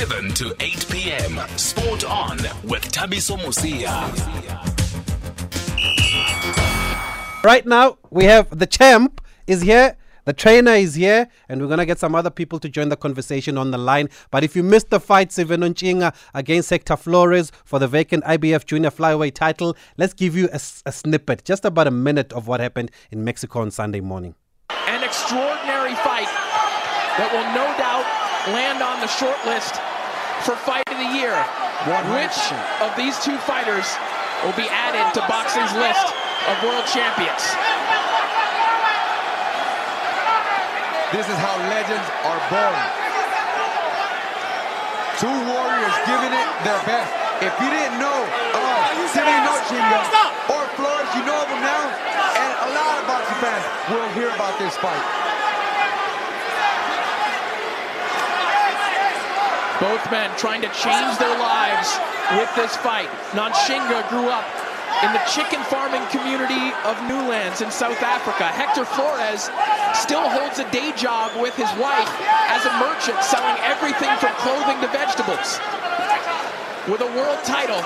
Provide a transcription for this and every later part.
7 to 8 p.m. Sport on with Thabiso Mosia. Right now, we have the champ is here. The trainer is here, and we're going to get some other people to join the conversation on the line. But if you missed the fight, Sivenathi Nontshinga against Hector Flores for the vacant IBF Junior Flyweight title, let's give you a snippet, just about a minute of what happened in Mexico on Sunday morning. An extraordinary fight that will no doubt land on the short list for Fight of the Year. Which of these two fighters will be added to boxing's list of world champions? This is how legends are born. Two warriors giving it their best. If you didn't know uh, of Timmy Nochinga or Flores, you know of them now. And a lot of boxing fans will hear about this fight. Both men trying to change their lives with this fight. Nontshinga grew up in the chicken farming community of Newlands in South Africa. Hector Flores still holds a day job with his wife as a merchant selling everything from clothing to vegetables. With a world title,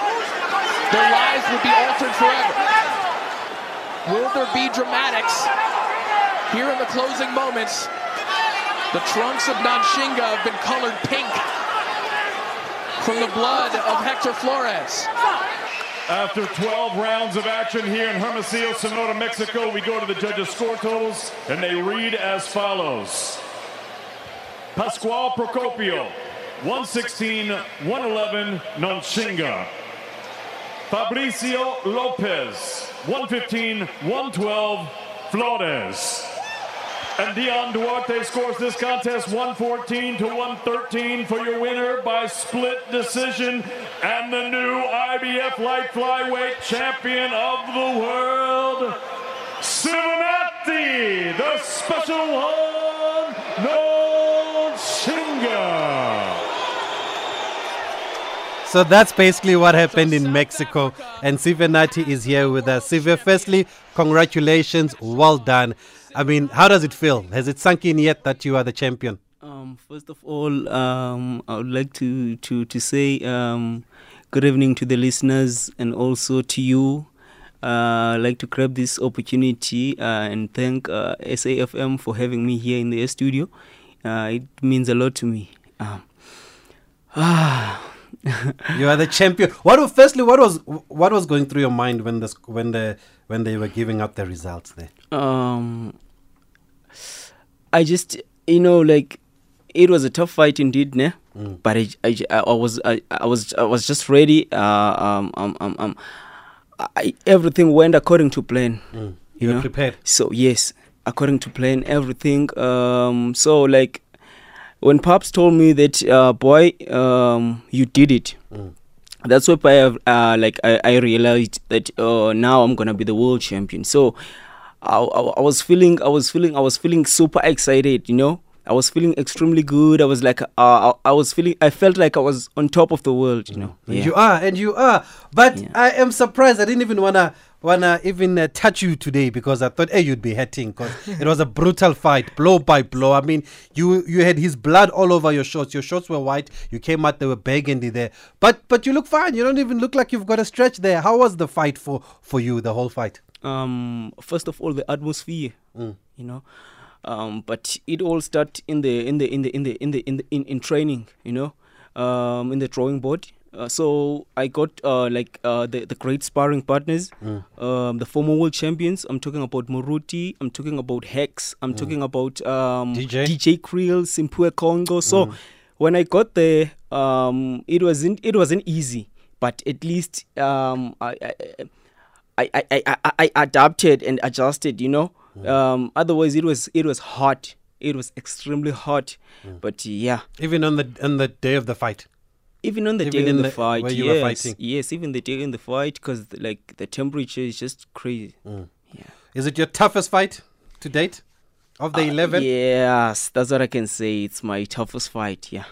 their lives would be altered forever. Will there be dramatics here in the closing moments? The trunks of Nontshinga have been colored pink from the blood of Hector Flores. After 12 rounds of action here in Hermosillo, Sonora, Mexico, we go to the judges' score totals, and they read as follows. Pascual Procopio, 116, 111, Nontshinga. Fabricio Lopez, 115, 112, Flores. And Dion Duarte scores this contest 114 to 113 for your winner by split decision and the new IBF light flyweight champion of the world, Simonatti, the special one, no Shinga. So that's basically what happened in Mexico. And Sivenathi is here with us. Sive, firstly, congratulations. Well done. I mean, how does it feel? Has it sunk in yet that you are the champion? Um, first of all, um, I would like to to to say um, good evening to the listeners and also to you. Uh, I'd like to grab this opportunity uh, and thank uh, SAFM for having me here in the studio. Uh, it means a lot to me. Um, ah. You are the champion. What firstly, what was what was going through your mind when the when the when they were giving out the results there? Um, I just you know like it was a tough fight indeed, ne? Mm. But I, I, I was I, I was I was just ready. Uh, um, um, um, um, I, everything went according to plan. Mm. You were know? prepared. So yes, according to plan, everything. Um, so like when Pops told me that, uh, boy, um, you did it. Mm. That's why I have, uh, like I, I realized that uh, now I'm gonna be the world champion. So I, I, I was feeling, I was feeling, I was feeling super excited. You know, I was feeling extremely good. I was like, uh, I, I was feeling, I felt like I was on top of the world. You know, Yeah. you are, and you are. But Yeah. I am surprised. I didn't even wanna wanna even uh, touch you today because I thought, hey, you'd be hurting because it was a brutal fight, blow by blow. I mean, you you had his blood all over your shorts. Your shorts were white. You came out, they were burgundy there. But but you look fine. You don't even look like you've got a stretch there. How was the fight for for you? The whole fight. um first of all the atmosphere Mm. you know um but it all start in the in the in the in the in the in the, in, in training you know um in the drawing board uh, so I got uh, like uh, the the great sparring partners, Mm. um, the former world champions. I'm talking about Moruti. I'm talking about Hex. I'm talking about um, DJ? DJ Creel, Simpue Congo. So when I got there, um, it wasn't it wasn't easy, but at least um, I, I, I, I, I, adapted and adjusted. You know, um, otherwise it was it was hot. It was extremely hot, but yeah, Even on the on the day of the fight. Even on the Even day in the, the- fight, where you were yes, fighting. yes, even the day in the fight, because like the temperature is just crazy. Yeah. Is it your toughest fight to date of the eleven? Uh, Yes, that's what I can say. It's my toughest fight. Yeah.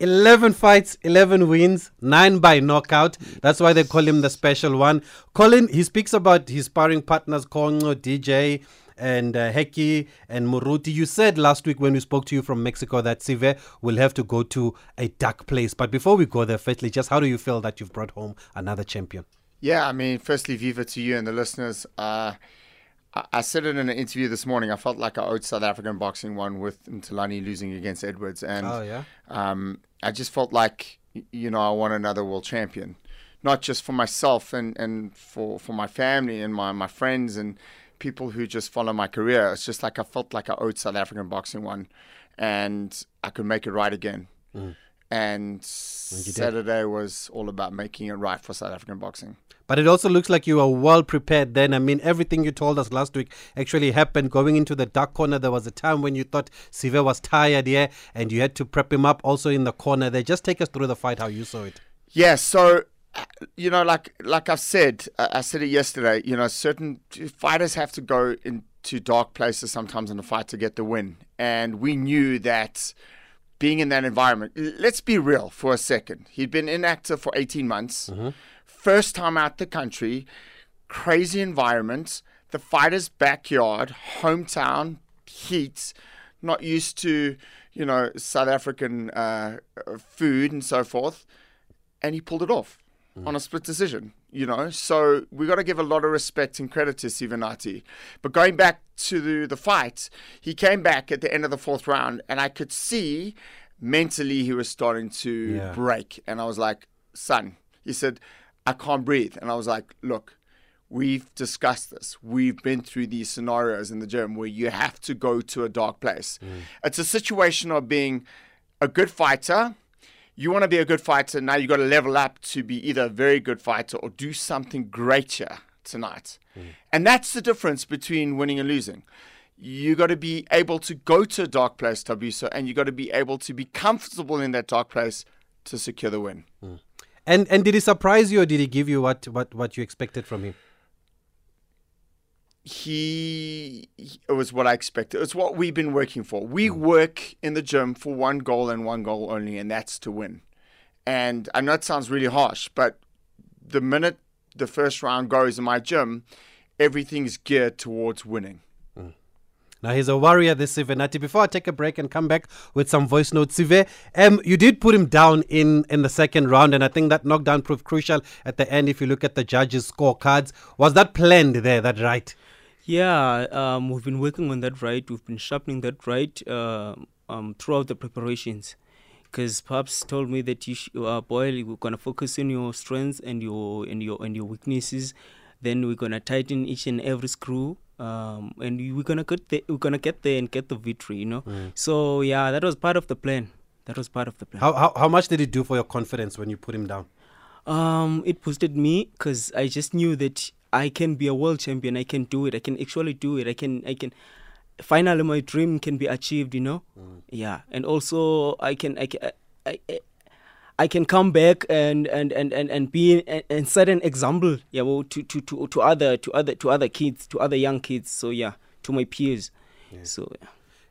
11 fights, 11 wins, 9 by knockout. That's why they call him the special one. Colin, he speaks about his sparring partners, Kongo, DJ, and uh, Hekkie and Moruti. You said last week when we spoke to you from Mexico that Sive will have to go to a dark place. But before we go there, firstly, just how do you feel that you've brought home another champion? Yeah, I mean, firstly, Viva to you and the listeners. Uh, I, I said it in an interview this morning. I felt like I owed South African boxing one with Mthalane losing against Edwards, and Oh, yeah? um, I just felt like you know I want another world champion, not just for myself and, and for, for my family and my, my friends and people who just follow my career. It's just like I felt like I owed South African boxing one, and I could make it right again. Mm. And Saturday was all about making it right for South African boxing. But it also looks like you are well prepared then. I mean, everything you told us last week actually happened. Going into the dark corner, there was a time when you thought Sive was tired, yeah, and you had to prep him up also in the corner there. Just take us through the fight, how you saw it. Yeah, so you know, like like I've said, I said it yesterday. You know, certain fighters have to go into dark places sometimes in a fight to get the win, and we knew that being in that environment. Let's be real for a second. He'd been inactive for 18 months. First time out the country, crazy environment, the fighter's backyard, hometown, heat, not used to, you know, South African uh, food and so forth and he pulled it off on a split decision. You know, so we got to give a lot of respect and credit to Sivenathi. But going back to the, the fight, he came back at the end of the fourth round, and I could see mentally he was starting to Yeah. break. And I was like, "Son," he said, "I can't breathe," and I was like, "Look." We've discussed this. We've been through these scenarios in the gym where you have to go to a dark place. Mm. It's a situation of being a good fighter, you want to be a good fighter now you've got to level up to be either a very good fighter or do something greater tonight. Mm. And that's the difference between winning and losing. You've got to be able to go to a dark place tabuso and you've got to be able to be comfortable in that dark place to secure the win. Mm. And and did he surprise you or did he give you what, what, what you expected from him? He, he- it was what I expected. It's what we've been working for. We work in the gym for one goal and one goal only, and that's to win. And I know it sounds really harsh, but the minute the first round goes in my gym, everything's geared towards winning. Now he's a warrior, this Sivenathi. Before I take a break and come back with some voice notes, Sive, um, you did put him down in, in the second round, and I think that knockdown proved crucial at the end. If you look at the judges' scorecards, was that planned there? That right? Yeah, um, we've been working on that right. We've been sharpening that right uh, um, throughout the preparations. Because Pops told me that you, sh- uh, Boyle, we're gonna focus on your strengths and your and your and your weaknesses. Then we're gonna tighten each and every screw, um, and we- we're gonna get the, we're gonna get there and get the victory. You know. So yeah, that was part of the plan. That was part of the plan. How, how how much did it do for your confidence when you put him down? Um, it boosted me because I just knew that I can be a world champion. I can do it. I can actually do it. I can. I can. Finally, my dream can be achieved. You know. Yeah, and also I can. I can. I, I, I can come back and and and and, and be and, and set an example. Yeah, well, to, to to to other to other to other kids, to other young kids. So yeah, to my peers. So. Yeah.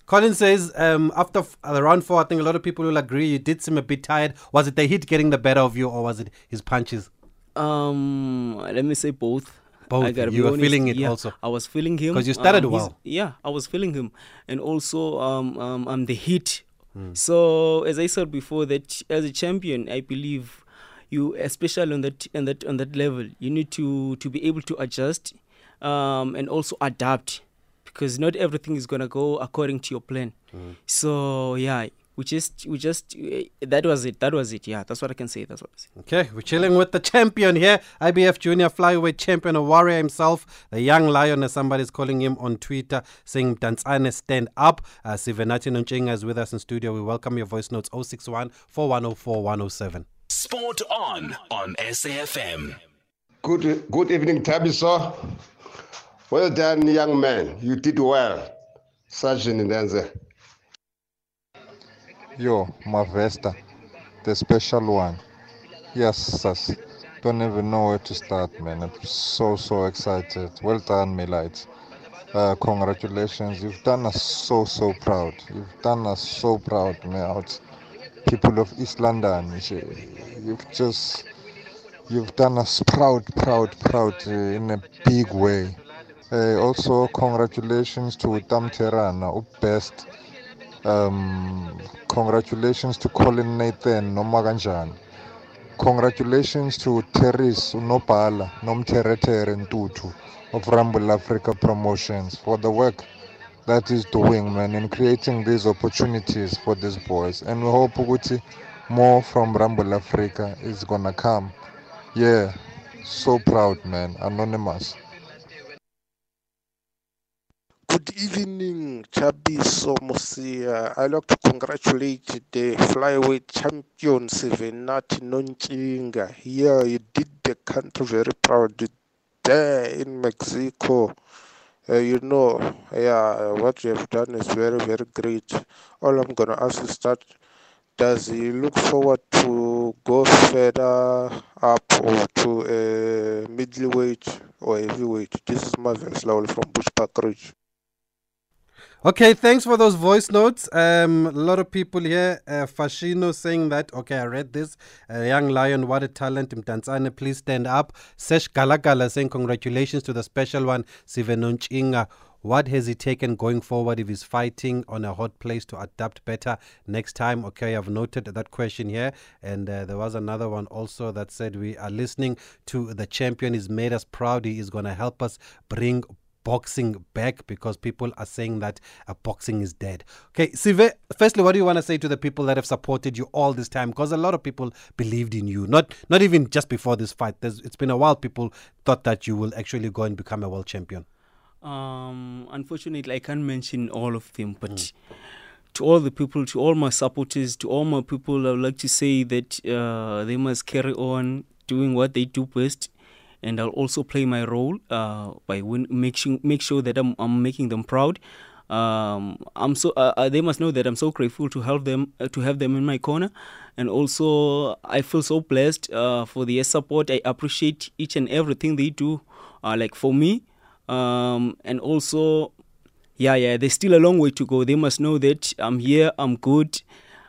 Colin says um, after f- uh, round four, I think a lot of people will agree you did seem a bit tired. Was it the heat getting the better of you, or was it his punches? Um, let me say both. Both. I gotta You were honest, feeling it yeah, also. I was feeling him because you started um, well. Yeah, I was feeling him, and also um, um, um the heat. Hmm. So as I said before, that as a champion, I believe you, especially on that on that on that level, you need to to be able to adjust, um, and also adapt, because not everything is gonna go according to your plan. Hmm. So yeah, we just we just that was it. That was it. Yeah, that's what I can say. That's what I say. Okay, we're chilling with the champion here, IBF Junior Flyweight Champion, a warrior himself, the young lion, as somebody's calling him on Twitter, saying Dansane stand up. Uh, Sivenathi Nontshinga is with us in studio. We welcome your voice notes 061 4104 107. Sport on on SAFM. Good, good evening, Thabiso. Well done, young man. You did well. Sergeant Ndenze. Yo, Mavesta, the special one. Yes, sis. Don't even know where to start, man. I'm so, so excited. Well done, Milite. Uh, congratulations. You've done us so, so proud. You've done us so proud. Out people of East London. You've just, you've done us proud, proud, proud uh, in a big way. Uh, also, congratulations to Tamterana, best. Um, congratulations to Colin Nathan, Nomaganjan. Congratulations to Teris Unopala, Nomteretere Ntutu of Rumble Africa Promotions for the work that is doing, man, in creating these opportunities for these boys. And we hope Uguti more from Rumble Africa is gonna come. Yeah, so proud, man. Anonymous. Good evening, Thabiso Mosia. I'd like to congratulate the flyweight champion Sivenathi Nontshinga. Yeah, you did the country very proud there in Mexico. Uh, you know, yeah, what you have done is very, very great. All I'm gonna ask is that does he look forward to go further up or to a middleweight or heavyweight? This is Marvel Slowly from Bush Park Ridge. Okay, thanks for those voice notes. Um, a lot of people here. Uh, Fashino saying that. Okay, I read this. Uh, young lion, what a talent. Mtanzane, please stand up. Sesh Galagala saying congratulations to the special one, Sivenon What has he taken going forward if he's fighting on a hot place to adapt better next time? Okay, I've noted that question here. And uh, there was another one also that said, We are listening to the champion. He's made us proud. He is going to help us bring boxing back because people are saying that uh, boxing is dead. Okay, Sive, firstly, what do you want to say to the people that have supported you all this time? Because a lot of people believed in you, not not even just before this fight. There's, it's been a while. People thought that you will actually go and become a world champion. Um, unfortunately, I can't mention all of them, but. Mm. To all the people, to all my supporters, to all my people, I would like to say that uh, they must carry on doing what they do best and I'll also play my role uh, by win- make sure make sure that I'm, I'm making them proud. Um, I'm so uh, uh, they must know that I'm so grateful to help them uh, to have them in my corner, and also I feel so blessed uh, for their support. I appreciate each and everything they do, uh, like for me, um, and also, yeah, yeah. There's still a long way to go. They must know that I'm here. I'm good.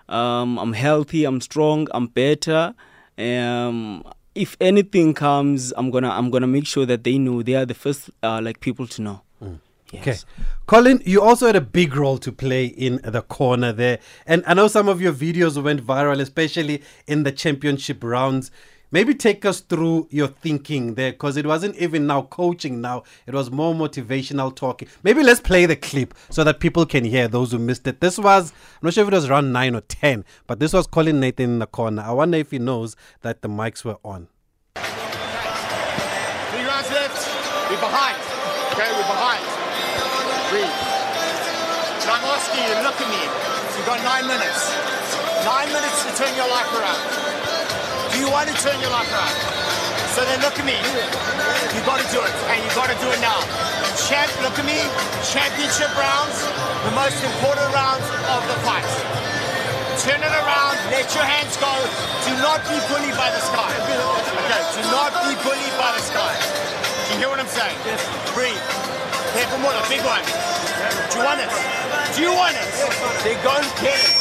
Um, I'm healthy. I'm strong. I'm better. Um, if anything comes, I'm gonna I'm gonna make sure that they know they are the first uh, like people to know. Mm. Yes. Okay. Colin, you also had a big role to play in the corner there. And I know some of your videos went viral, especially in the championship rounds. Maybe take us through your thinking there because it wasn't even now coaching now, it was more motivational talking. Maybe let's play the clip so that people can hear those who missed it. This was, I'm not sure if it was around 9 or 10, but this was Colin Nathan in the corner. I wonder if he knows that the mics were on. Three rounds left. We're behind. Okay, we're behind. Breathe. So I'm asking you, look at me. You've got nine minutes. Nine minutes to turn your life around. Do you want to turn your life around? So then look at me. You got to do it, and you got to do it now. Champ, look at me. Championship rounds, the most important rounds of the fight. Turn it around. Let your hands go. Do not be bullied by the sky. Okay. Do not be bullied by the sky. Do you hear what I'm saying? Yes. Breathe. Careful more, a big one. Do you want it? Do you want it? And get it.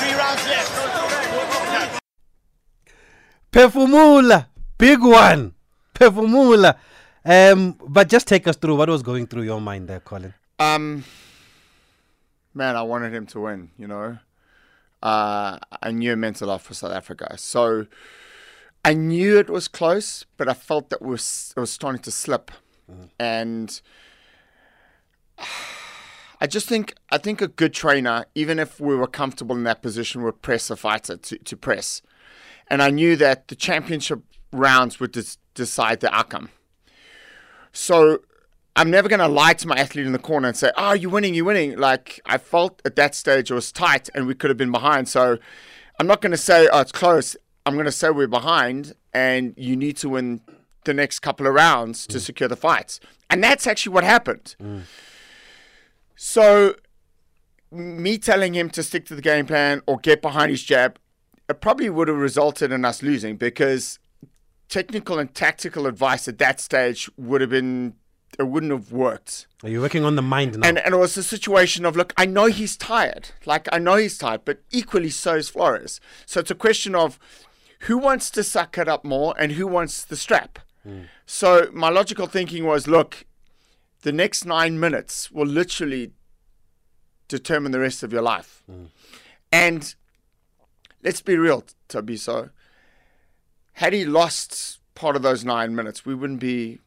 Three rounds left. Okay. Perfumula, big one. Perfumula. Um, but just take us through what was going through your mind there, Colin. Um, man, I wanted him to win. You know, uh, I knew it meant a lot for South Africa. So I knew it was close, but I felt that it was it was starting to slip, mm. and. I just think I think a good trainer, even if we were comfortable in that position, would press a fighter to, to press and I knew that the championship rounds would des- decide the outcome. So I'm never going to lie to my athlete in the corner and say, "Oh, you're winning, you're winning." Like I felt at that stage it was tight and we could have been behind. So I'm not going to say, "Oh, it's close." I'm going to say we're behind and you need to win the next couple of rounds to mm. secure the fights. And that's actually what happened. Mm. So me telling him to stick to the game plan or get behind his jab it probably would have resulted in us losing because technical and tactical advice at that stage would have been it wouldn't have worked. Are you working on the mind now? And, and it was a situation of look, I know he's tired. Like I know he's tired, but equally so is Flores. So it's a question of who wants to suck it up more and who wants the strap. Mm. So my logical thinking was, look, the next nine minutes will literally determine the rest of your life. And let's be real, Thabiso. Had he lost part of those nine minutes, we wouldn't be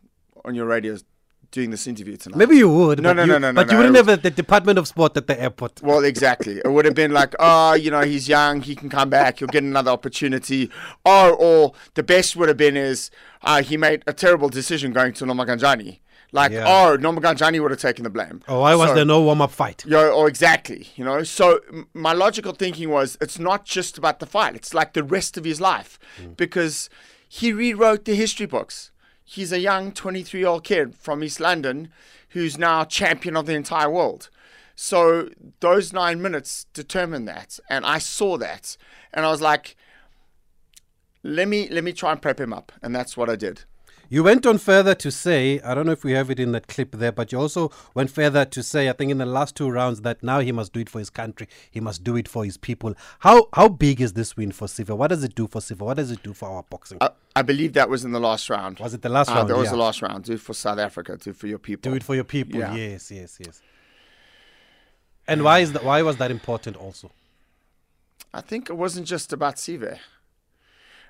on your radio doing this interview tonight. Maybe you would. No, no, you, no, no, no. But no. you wouldn't have the Department of Sport at the airport. Well, exactly. It would have been like, oh, you know, he's young, he can come back, he'll get another opportunity. Or, or the best would have been is uh, he made a terrible decision going to Nomaganjani. Like, Yeah. oh, Nomaganjani would have taken the blame. Oh, why was So- there no warm up fight? Yo, or exactly, you know. So my logical thinking was, it's not just about the fight; it's like the rest of his life, mm. because he rewrote the history books. He's a young 23-year-old kid from East London who's now champion of the entire world. So those nine minutes determined that, and I saw that, and I was like, let me let me try and prep him up, and that's what I did. You went on further to say, I don't know if we have it in that clip there, but you also went further to say, I think in the last two rounds, that now he must do it for his country. He must do it for his people. How how big is this win for Siva? What does it do for Siva? What does it do for our boxing? I, I believe that was in the last round. Was it the last Uh, round? That was Yeah. the last round. Do it for South Africa. Do it for your people. Do it for your people. Yeah. Yes, yes, yes. And why is that? Why was that important? Also, I think it wasn't just about Sive.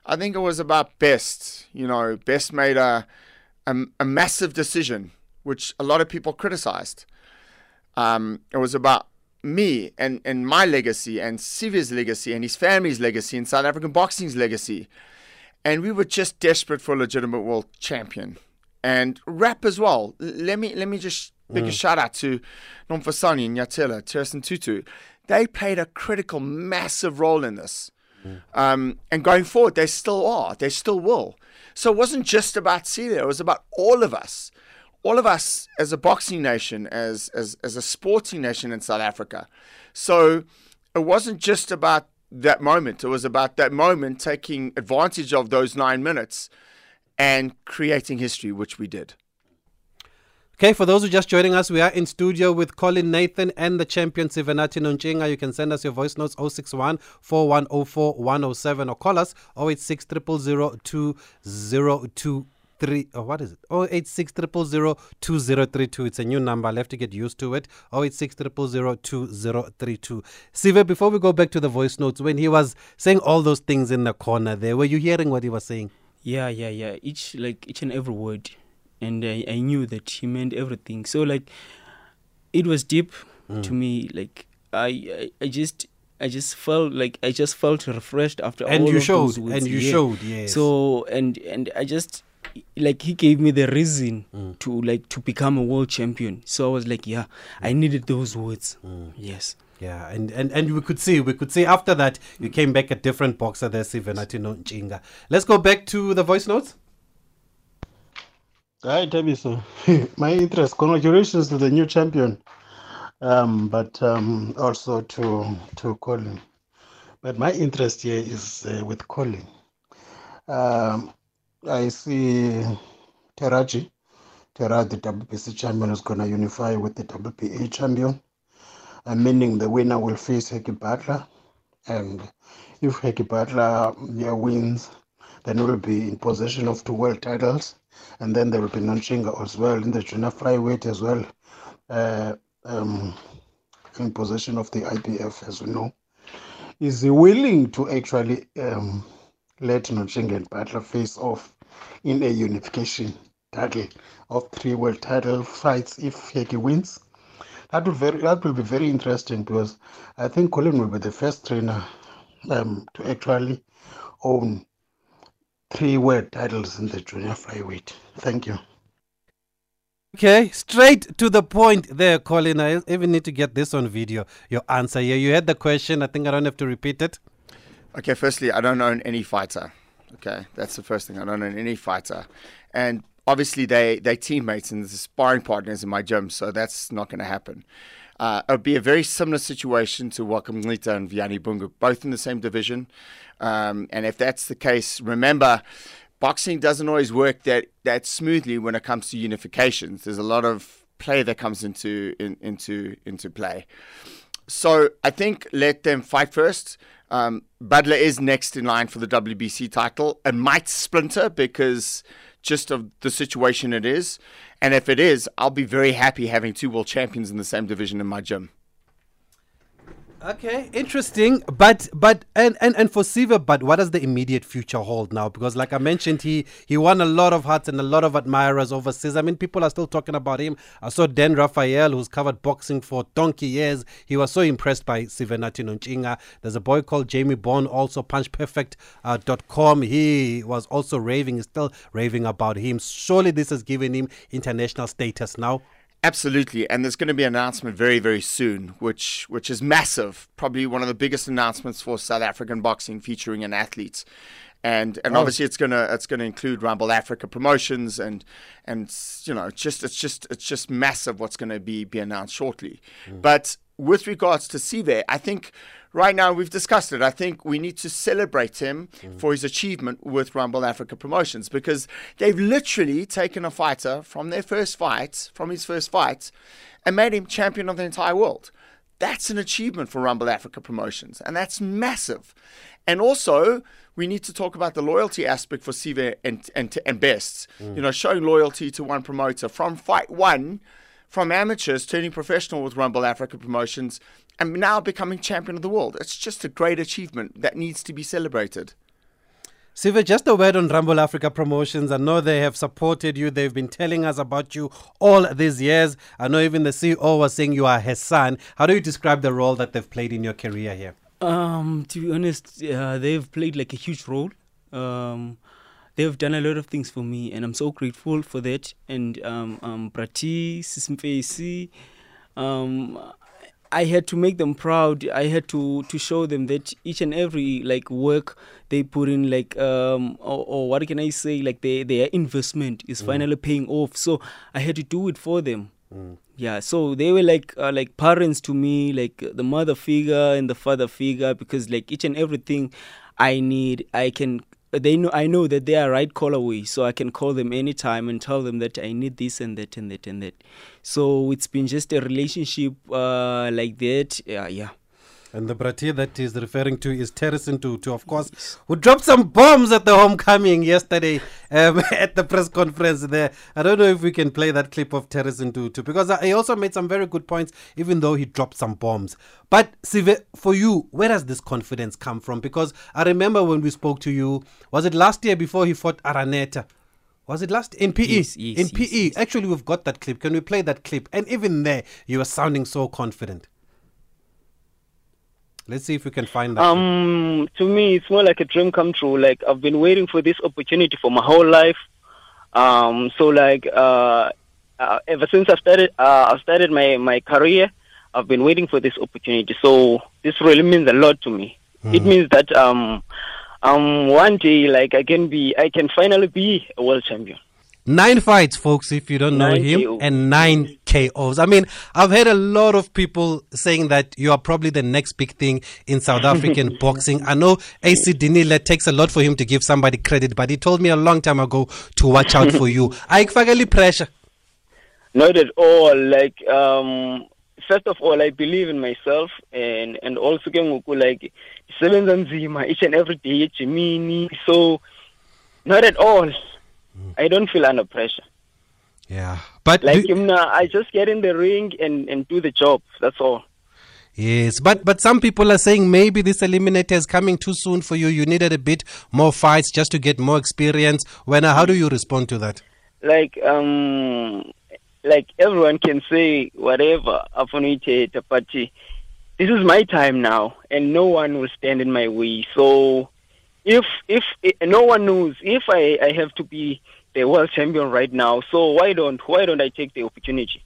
I think it was about Best. You know, Best made a, a, a massive decision, which a lot of people criticized. Um, it was about me and, and my legacy and Sive's legacy and his family's legacy and South African boxing's legacy. And we were just desperate for a legitimate world champion. And rap as well. Let me let me just big a Mm. shout out to Nomfasani, Nyatela, Terson Tutu. They played a critical, massive role in this. Um, and going forward, they still are. They still will. So it wasn't just about Celia. It was about all of us. All of us as a boxing nation, as, as, as a sporting nation in South Africa. So it wasn't just about that moment. It was about that moment taking advantage of those nine minutes and creating history, which we did. Okay, for those who just joining us, we are in studio with Colin Nathan and the champion Sivenathi Nontshinga. You can send us your voice notes 061 4104 107 or call us 086 000 2023. Oh, what is it? 086 000 2032. It's a new number. I'll have to get used to it. 086 000 2032. Siva, before we go back to the voice notes, when he was saying all those things in the corner there, were you hearing what he was saying? Yeah, yeah, yeah. Each like each and every word, and I, I knew that he meant everything. So like, it was deep to Mm. me. Like I, I, I just. I just felt like I just felt refreshed after And all you of those showed, words. and you yeah. showed, yes. So and and I just like he gave me the reason Mm. to like to become a world champion. So I was like, yeah, I needed those words. Yes. Yeah, and, and, and we could see, we could see after that, you came back a different boxer there, Sivenathi Nontshinga. Let's go back to the voice notes. Hi, Thabiso. My interest. Congratulations to the new champion. Um, but um, also to to Colin. But my interest here is uh, with Colin. Um, I see Teraji, Tera, the WBC champion, is going to unify with the WBA champion, meaning the winner will face Hekkie Budler. And if Hekkie Budler yeah, wins, then we'll be in possession of two world titles. And then there will be Nontshinga as well in the junior flyweight as well. Uh, um, in possession of the IBF, as we know. Is he willing to actually um, let Nontshinga and Budler face off in a unification title of three world title fights if Hekkie wins? That will very that will be very interesting because I think Colin will be the first trainer um, to actually own three world titles in the junior flyweight. Thank you. Okay, straight to the point there, Colin. I even need to get this on video. Your answer here. You had the question. I think I don't have to repeat it. Okay, firstly, I don't own any fighter. Okay, that's the first thing. I don't own any fighter, and obviously they they teammates and the sparring partners in my gym, so that's not going to happen. Uh, it would be a very similar situation to Nglita and Vianney Bunga, both in the same division. Um, and if that's the case, remember, boxing doesn't always work that, that smoothly when it comes to unifications. There's a lot of play that comes into in, into into play. So I think let them fight first. Um, Budler is next in line for the WBC title. and might splinter because just of the situation it is. And if it is, I'll be very happy having two world champions in the same division in my gym. Okay, interesting. But but and, and and for Siva, but what does the immediate future hold now? Because like I mentioned, he he won a lot of hearts and a lot of admirers overseas. I mean, people are still talking about him. I saw Dan Rafael, who's covered boxing for donkey years. He was so impressed by Sivenati Nontshinga. There's a boy called Jamie Bond, also punchperfect.com. Uh, he was also raving, he's still raving about him. Surely this has given him international status now. Absolutely, and there's going to be an announcement very, very soon, which which is massive. Probably one of the biggest announcements for South African boxing, featuring an athlete, and and Oh. obviously it's gonna it's gonna include Rumble Africa promotions and and you know it's just it's just it's just massive what's going to be be announced shortly. Mm. But with regards to Sive, I think right now we've discussed it. I think we need to celebrate him mm. for his achievement with Rumble Africa Promotions because they've literally taken a fighter from their first fight, from his first fight, and made him champion of the entire world. That's an achievement for Rumble Africa Promotions, and that's massive. And also, we need to talk about the loyalty aspect for Sive and and, and Bests. Mm. You know, showing loyalty to one promoter from fight one from amateurs turning professional with Rumble Africa Promotions and now becoming champion of the world. It's just a great achievement that needs to be celebrated. Siva, just a word on Rumble Africa Promotions. I know they have supported you. They've been telling us about you all these years. I know even the CEO was saying you are his son. How do you describe the role that they've played in your career here? Um, to be honest, uh, they've played like a huge role. Um, they've done a lot of things for me, and I'm so grateful for that. And um, um, Prati, Sisimfesi, um, I had to make them proud. I had to to show them that each and every like work they put in, like um, or, or what can I say, like their their investment is Mm. finally paying off. So I had to do it for them. Yeah, so they were like uh, like parents to me, like the mother figure and the father figure, because like each and everything I need, I can. They know I know that they are right call away, so I can call them anytime and tell them that I need this and that and that and that. So it's been just a relationship uh, like that. Yeah, yeah. And the Brati that he's referring to is Terracin to, to of course, who dropped some bombs at the homecoming yesterday um, at the press conference there. I don't know if we can play that clip of Terracin to, to because he also made some very good points, even though he dropped some bombs. But Sive, for you, where does this confidence come from? Because I remember when we spoke to you, was it last year before he fought Araneta? Was it last in PE? Yes, yes, in PE. Actually, we've got that clip. Can we play that clip? And even there, you were sounding so confident. Let's see if we can find that. Um, to me, it's more like a dream come true. Like I've been waiting for this opportunity for my whole life. Um, so like uh, uh, ever since I started, uh, I started my my career, I've been waiting for this opportunity. So this really means a lot to me. It means that um, um, one day, like I can be, I can finally be a world champion. Nine fights, folks, if you don't know Nine him, KOs. and nine KOs. I mean, I've heard a lot of people saying that you are probably the next big thing in South African boxing. I know AC Dinile takes a lot for him to give somebody credit, but he told me a long time ago to watch out for you. I pressure. Not at all. Like um, first of all, I believe in myself, and and also like nzima each and every day ejimini. So not at all. I don't feel under pressure. Yeah, but Like do- mna, I just get in the ring and and do the job. That's all. Yes, but but some people are saying maybe this eliminator is coming too soon for you. You needed a bit more fights just to get more experience. When how do you respond to that? Like um, like everyone can say whatever but uh, this is my time now, and no one will stand in my way. So if if eh, no one knows if I, I have to be the world champion right now, so why don't why don't I take the opportunity?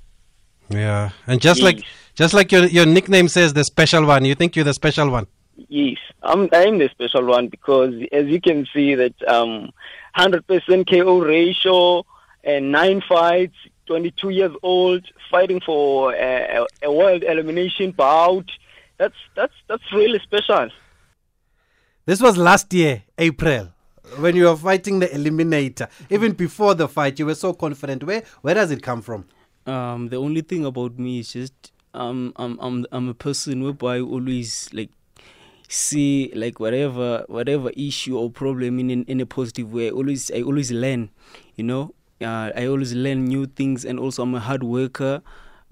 Yeah, and just like just like your your nickname says, the special one. You think you're the special one? Yes, I'm I'm the special one because as you can see that um, hundred percent KO ratio and nine fights, twenty two years old, fighting for a, a, a world elimination bout. That's that's that's really special. This was last year, April, when you were fighting the eliminator. Even before the fight, you were so confident. Where where does it come from? Um, the only thing about me is just um, I'm I'm I'm a person whereby I always like see like whatever whatever issue or problem in in, in a positive way. I always I always learn, you know. Uh, I always learn new things, and also I'm a hard worker.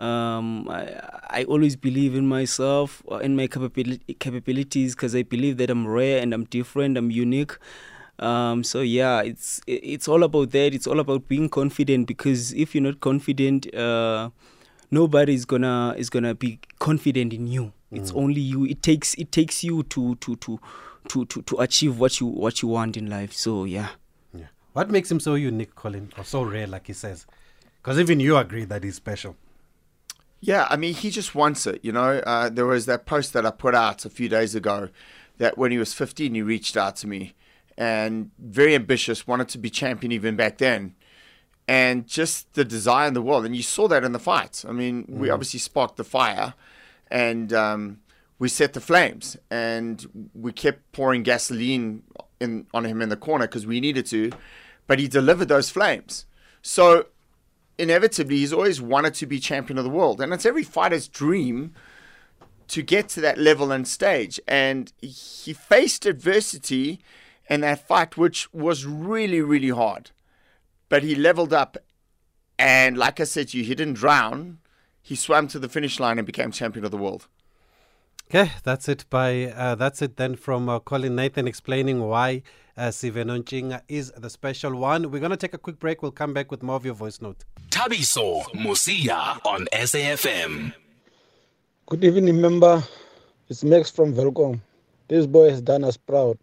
Um, I, I always believe in myself, uh, in my capabilities, because I believe that I'm rare and I'm different, I'm unique. Um, so yeah, it's it's all about that. It's all about being confident because if you're not confident, uh, nobody is gonna is gonna be confident in you. It's Mm. only you. It takes it takes you to to to to to, to achieve what you what you want in life. So yeah. yeah. What makes him so unique, Colin, or so rare, like he says? Because even you agree that he's special. Yeah, I mean, he just wants it. You know, uh, there was that post that I put out a few days ago that when he was 15, he reached out to me and very ambitious, wanted to be champion even back then. And just the desire in the world. And you saw that in the fights. I mean, we Mm. obviously sparked the fire and um, we set the flames and we kept pouring gasoline in, on him in the corner because we needed to. But he delivered those flames. So inevitably he's always wanted to be champion of the world. And it's every fighter's dream to get to that level and stage. And he faced adversity in that fight which was really really hard. But he leveled up. And like i said you he didn't drown. He swam to the finish line and became champion of the world. Okay, that's it. By uh, that's it then from uh, Colin Nathan explaining why uh, Sivenathi Nontshinga is the special one. We're gonna take a quick break. We'll come back with more of your voice note. Thabiso Mosia on SAFM. Good evening, member. It's Max from Velcom. This boy has done us proud.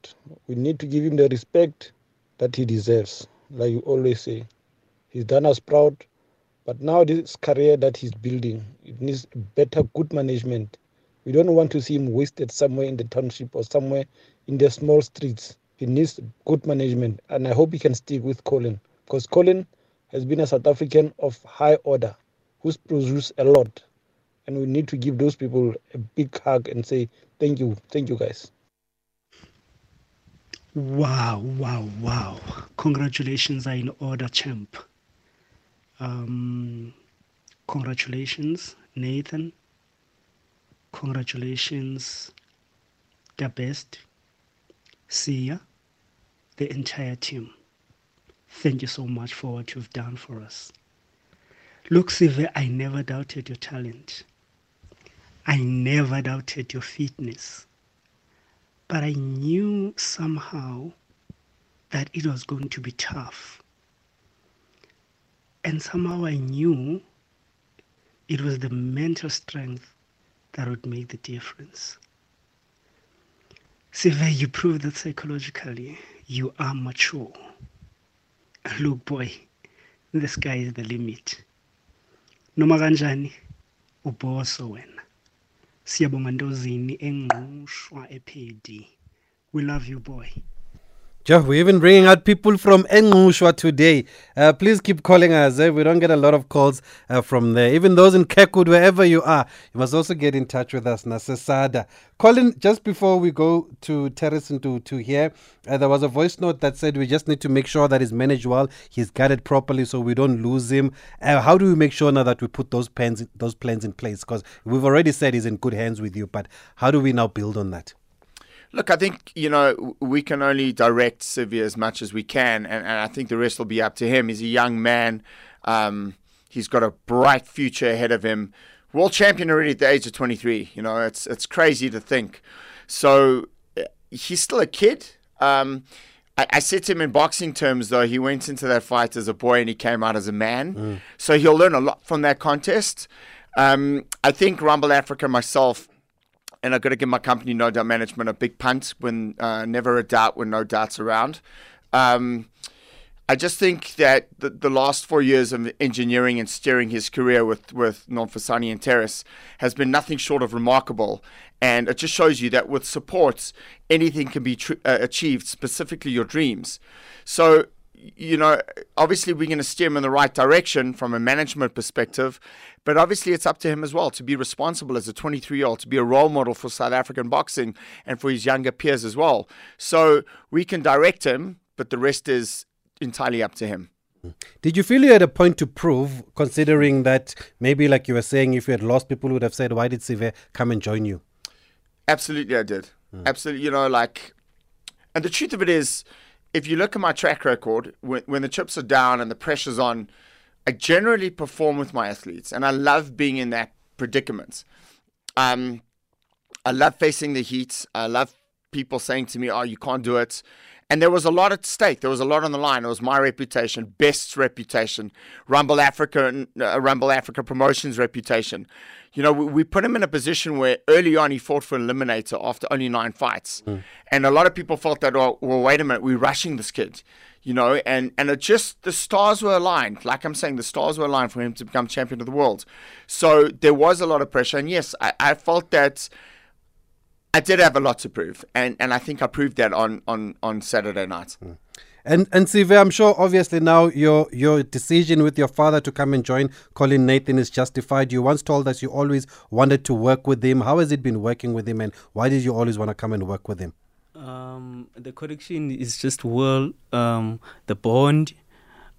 We need to give him the respect that he deserves, like you always say. He's done us proud, but now this career that he's building, it needs better, good management. We don't want to see him wasted somewhere in the township or somewhere in the small streets. He needs good management, and I hope he can stick with Colin because Colin has been a South African of high order who's produced a lot and we need to give those people a big hug and say thank you thank you guys Wow, wow, wow. Congratulations are in order, champ. Um, congratulations, Nathan. Congratulations, the best. Sia, the entire team. Thank you so much for what you've done for us. Look, Sive, I never doubted your talent. I never doubted your fitness but I knew somehow that it was going to be tough. And somehow I knew it was the mental strength that would make the difference. Sive, you proved that psychologically you are mature. Look, boy, the sky is the limit. Noma kanjani, uboso wena. Siyabonga Ndozini engqushwa ephedi. We love you, boy. Joe, we're even bringing out people from Engushwa today. Uh, please keep calling us. Eh? We don't get a lot of calls uh, from there. Even those in Kekwood, wherever you are, you must also get in touch with us. Nasesada. Colin, just before we go to Terrace and to, to here, uh, there was a voice note that said we just need to make sure that he's managed well, he's guarded properly so we don't lose him. Uh, how do we make sure now that we put those plans, those plans in place? Because we've already said he's in good hands with you, but how do we now build on that? Look, I think, you know, we can only direct Sivia as much as we can, and, and I think the rest will be up to him. He's a young man. Um, he's got a bright future ahead of him. World champion already at the age of 23. You know, it's it's crazy to think. So uh, he's still a kid. Um, I, I said to him in boxing terms, though, he went into that fight as a boy and he came out as a man. So he'll learn a lot from that contest. Um, I think Rumble Africa myself and I've got to give my company No Doubt Management a big punt when uh, never a doubt when no doubts around. Um, I just think that the, the last four years of engineering and steering his career with with Nonfasani and Terrace has been nothing short of remarkable, and it just shows you that with supports, anything can be tr- uh, achieved. Specifically, your dreams. So you know, obviously we're going to steer him in the right direction from a management perspective, but obviously it's up to him as well to be responsible as a 23 year old, to be a role model for South African boxing and for his younger peers as well. So we can direct him, but the rest is entirely up to him. Did you feel you had a point to prove, considering that maybe, like you were saying, if you had lost, people would have said, Why did Sive come and join you? Absolutely, I did. Hmm. Absolutely. You know, like, and the truth of it is, if you look at my track record, when, when the chips are down and the pressure's on, I generally perform with my athletes, and I love being in that predicament. Um, I love facing the heat. I love people saying to me, "Oh, you can't do it." And there was a lot at stake. There was a lot on the line. It was my reputation, Best's reputation, Rumble Africa, uh, Rumble Africa Promotions reputation. You know, we, we, put him in a position where early on he fought for an eliminator after only nine fights, mm. and a lot of people felt that, oh, well, wait a minute, we're rushing this kid, you know, and and it just the stars were aligned. Like I'm saying, the stars were aligned for him to become champion of the world. So there was a lot of pressure, and yes, I, I felt that. I did have a lot to prove, and, and I think I proved that on, on, on Saturday night. Mm. And and Sive, I'm sure obviously now your your decision with your father to come and join Colin Nathan is justified. You once told us you always wanted to work with him. How has it been working with him, and why did you always want to come and work with him? Um, the connection is just well. Um, the bond,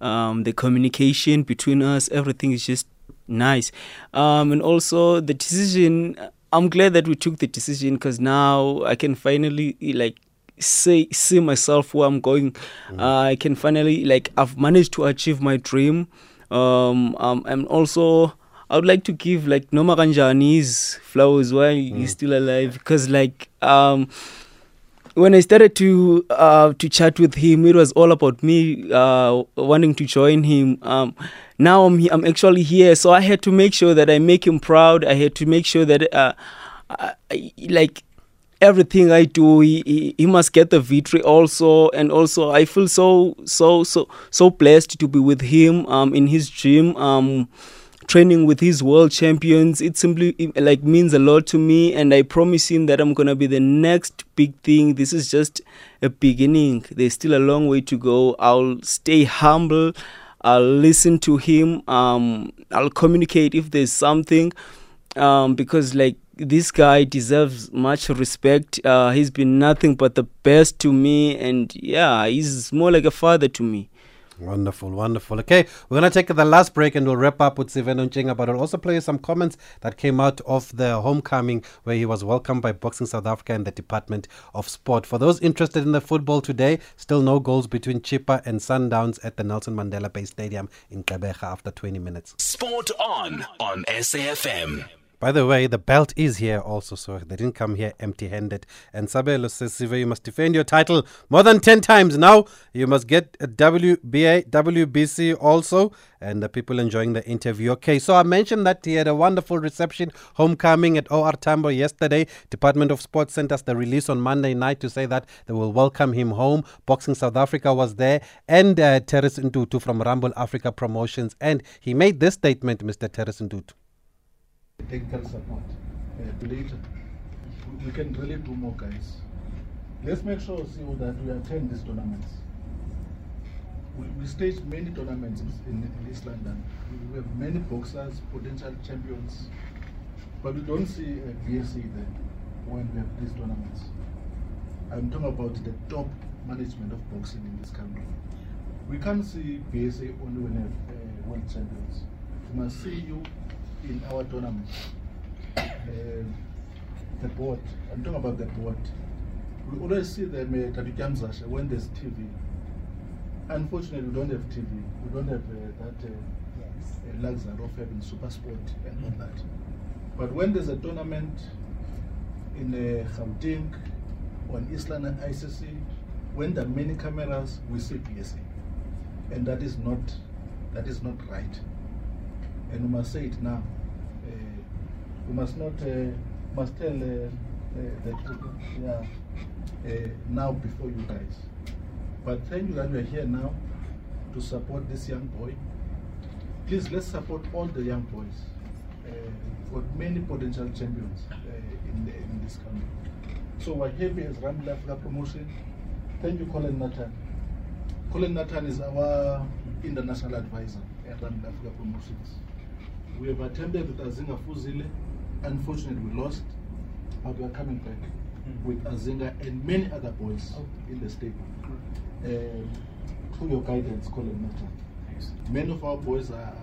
um, the communication between us, everything is just nice. Um, and also the decision I'm glad that we took the decision because now I can finally like say see myself where I'm going. Mm. Uh, I can finally like I've managed to achieve my dream. Um, um, and also I would like to give like Noma Kanjani's flowers while mm. he's still alive because like um when I started to uh, to chat with him, it was all about me uh, wanting to join him. Um, now I'm I'm actually here, so I had to make sure that I make him proud. I had to make sure that uh, I, like everything I do, he, he, he must get the victory also, and also I feel so so so so blessed to be with him um, in his dream. Um, training with his world champions it simply like means a lot to me and i promise him that i'm gonna be the next big thing. This is just a beginning. There's still a long way to go. I'll stay humble. I'll listen to him. Um, i'll communicate if there's something. Um, because like this guy deserves much respect. Uh, he's been nothing but the best to me and yeah he's more like a father to me Wonderful, wonderful. Okay, we're going to take the last break and we'll wrap up with Siven Nchinga, but I'll also play some comments that came out of the homecoming where he was welcomed by Boxing South Africa and the Department of Sport. For those interested in the football today, still no goals between Chippa and Sundowns at the Nelson Mandela Bay Stadium in Gqeberha after 20 minutes. Sport on on SAFM. By the way, the belt is here also, so they didn't come here empty handed. And Sabelo says, Sive, you must defend your title more than 10 times now. You must get a WBA, WBC also. And the people enjoying the interview. Okay, so I mentioned that he had a wonderful reception, homecoming at OR Tambo yesterday. Department of Sports sent us the release on Monday night to say that they will welcome him home. Boxing South Africa was there, and uh, Terris Ntutu from Rumble Africa Promotions. And he made this statement, Mr. Terris Technical support uh, later. We can really do more, guys. Let's make sure see, that we attend these tournaments. We, we many tournaments in, in East London. We have many boxers, potential champions, but we don't see a BSA there when we have these tournaments. I'm talking about the top management of boxing in this country. We can't see BSA only when we have uh, world champions. We must see you in our tournament. Uh, the board, I'm talking about the board. We always see them at uh, when there's TV. Unfortunately, we don't have TV. We don't have uh, that uh, uh, luxury of having SuperSport and all that. But when there's a tournament in uh, Gauteng, on Island and ICC, when there are many cameras, we see BSA. And that is not, that is not right and we must say it now. Uh, we must not, uh, must tell uh, the truth yeah, now before you guys. But thank you that we are here now to support this young boy. Please, let's support all the young boys. Uh, got many potential champions in, the, in this country. So we're happy as Rumble Africa Promotion. Thank you, Colin Nathan. Colin Nathan is our international advisor at Rumble Africa Promotions. We have attempted with Azinga Fuzile. Unfortunately, we lost, but we are coming back mm. with Azinga and many other boys in the stable. Um, through your guidance, Colin Mata. Many of our boys are,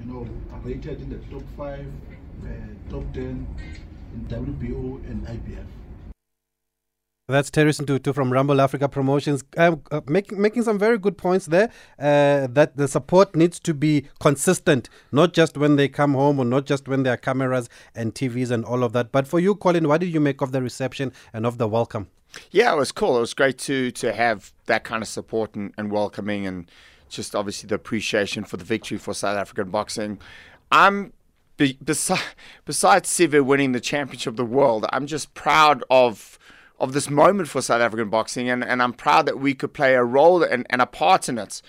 you know, rated in the top five, uh, top ten in WBO and IBF. That's Terry Ntutu from Rumble Africa Promotions, um, uh, making making some very good points there. Uh, that the support needs to be consistent, not just when they come home or not just when there are cameras and TVs and all of that. But for you, Colin, what did you make of the reception and of the welcome? Yeah, it was cool. It was great to to have that kind of support and, and welcoming, and just obviously the appreciation for the victory for South African boxing. I'm be, besides besides Sive winning the championship of the world, I'm just proud of of this moment for South African boxing, and, and I'm proud that we could play a role and, and a part in it.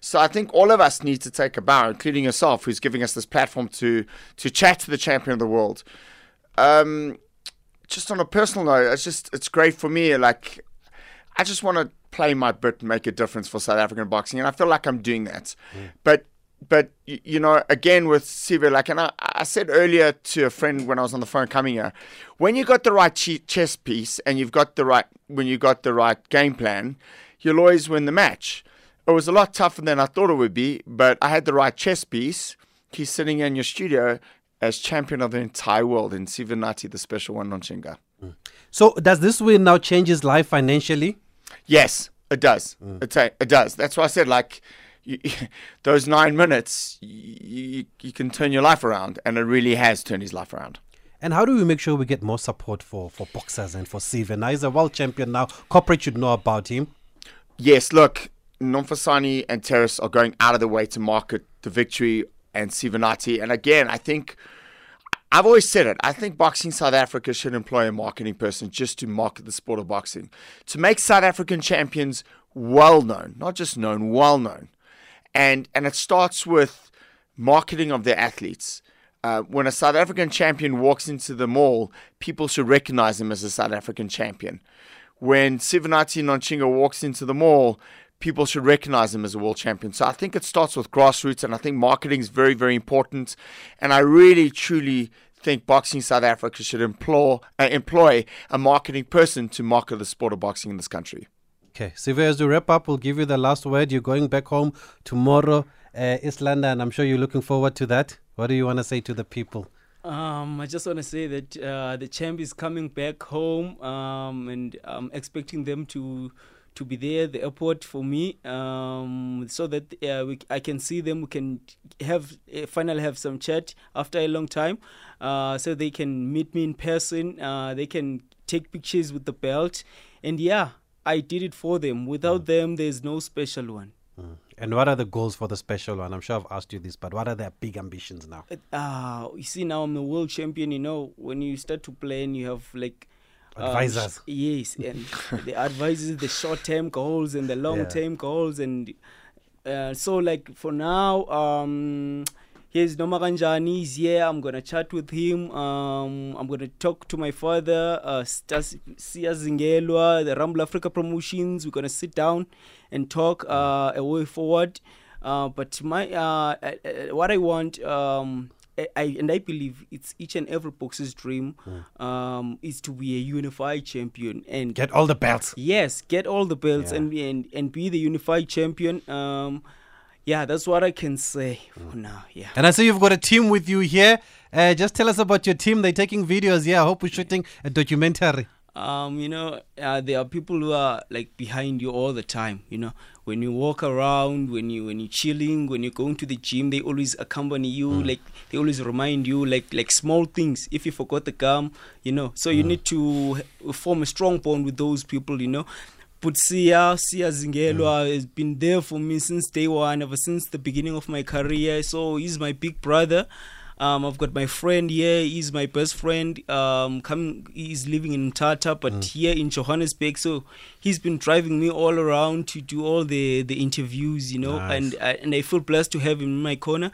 So I think all of us need to take a bow, including yourself, who's giving us this platform to to chat to the champion of the world. Um, just on a personal note, it's just it's great for me. Like I just want to play my bit, and make a difference for South African boxing, and I feel like I'm doing that. Mm. But but you know, again with Sive, like, and I, I said earlier to a friend when I was on the phone coming here, when you got the right chess piece and you've got the right when you got the right game plan, you'll always win the match. It was a lot tougher than I thought it would be, but I had the right chess piece. He's sitting in your studio as champion of the entire world in Sivenathi, the special one Nontshinga. Mm. So, does this win now change his life financially? Yes, it does. Mm. It, it does. That's why I said, like, you, those nine minutes, you, you can turn your life around, and it really has turned his life around. And how do we make sure we get more support for, for boxers and for Steven? Now he's a world champion now. Corporate should know about him. Yes, look, Nomfasani and Terris are going out of the way to market the victory and Sivenathi. And again, I think I've always said it. I think Boxing South Africa should employ a marketing person just to market the sport of boxing, to make South African champions well known, not just known, well known and and it starts with marketing of their athletes. Uh, when a South African champion walks into the mall, people should recognize him as a South African champion. When Sivenathi Nontshinga walks into the mall, people should recognize him as a world champion. So I think it starts with grassroots, and I think marketing is very, very important. And I really, truly think Boxing South Africa should employ, uh, employ a marketing person to market the sport of boxing in this country. Okay, Sive, as we wrap up, we'll give you the last word. You're going back home tomorrow, uh, East London, and I'm sure you're looking forward to that. What do you want to say to the people? Um, I just want to say that uh, the champ is coming back home, um, and I'm expecting them to to be there the airport for me, um, so that uh, we, I can see them. We can have uh, finally have some chat after a long time, uh, so they can meet me in person. Uh, they can take pictures with the belt, and yeah, I did it for them. Without mm. them, there's no special one. Mm. And what are the goals for the special one? I'm sure I've asked you this, but what are their big ambitions now? Uh, you see, now I'm a world champion. You know, when you start to play and you have like um, advisors. Um, yes, and the advisors, the short term goals and the long term yeah. goals. And uh, so, like, for now, um, here's Noma Kanjani. He's here. I'm gonna chat with him. Um, I'm gonna talk to my father, uh, Sia Zingelwa, the Rumble Africa Promotions. We're gonna sit down and talk uh, a way forward. Uh, but my uh, uh, uh what I want. Um, I, and I believe it's each and every boxer's dream mm. um, is to be a unified champion and get all the belts. Yes, get all the belts yeah. and, and and be the unified champion. Um, yeah, that's what I can say for now. Yeah. And I see you've got a team with you here. Uh, just tell us about your team. They're taking videos. Yeah, I hope we're shooting a documentary. Um, you know, uh, there are people who are like behind you all the time. You know, when you walk around, when you when you're chilling, when you're going to the gym, they always accompany you. Mm. Like they always remind you, like like small things. If you forgot the gum, you know, so mm. you need to form a strong bond with those people. You know, but Sia, Sia Zingelwa has been there for me since day one, ever since the beginning of my career. So he's my big brother. Um, I've got my friend here. He's my best friend. Um, coming, he's living in Tata, but mm. here in Johannesburg. So he's been driving me all around to do all the the interviews, you know. Nice. And uh, and I feel blessed to have him in my corner.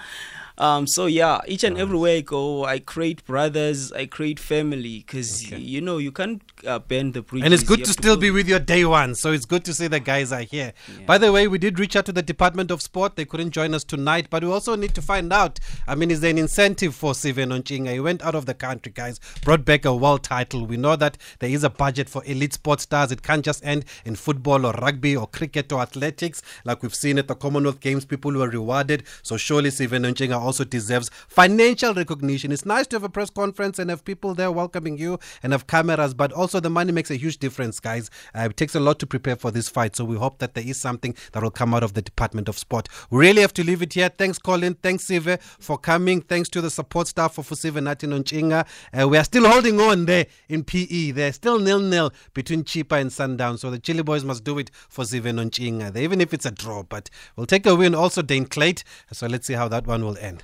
Um, so yeah, each and everywhere I go, I create brothers, I create family, because okay. you know you can't uh, bend the bridge. And it's good to still to be with your day one, so it's good to see the guys are here. Yeah. By the way, we did reach out to the Department of Sport; they couldn't join us tonight, but we also need to find out. I mean, is there an incentive for Steven Nontshinga? He went out of the country, guys, brought back a world title. We know that there is a budget for elite sports stars. It can't just end in football or rugby or cricket or athletics, like we've seen at the Commonwealth Games. People were rewarded, so surely Steven Nontshinga also deserves financial recognition. It's nice to have a press conference and have people there welcoming you and have cameras, but also the money makes a huge difference, guys. Uh, it takes a lot to prepare for this fight, so we hope that there is something that will come out of the Department of Sport. We really have to leave it here. Thanks, Colin. Thanks, Sive, for coming. Thanks to the support staff for Fusive Natin Onchinga. Uh, we are still holding on there in PE. They're still nil nil between Chippa and Sundown, so the Chili Boys must do it for Sive Nontshinga, even if it's a draw. But we'll take a win. Also, Dane Clate. So let's see how that one will end.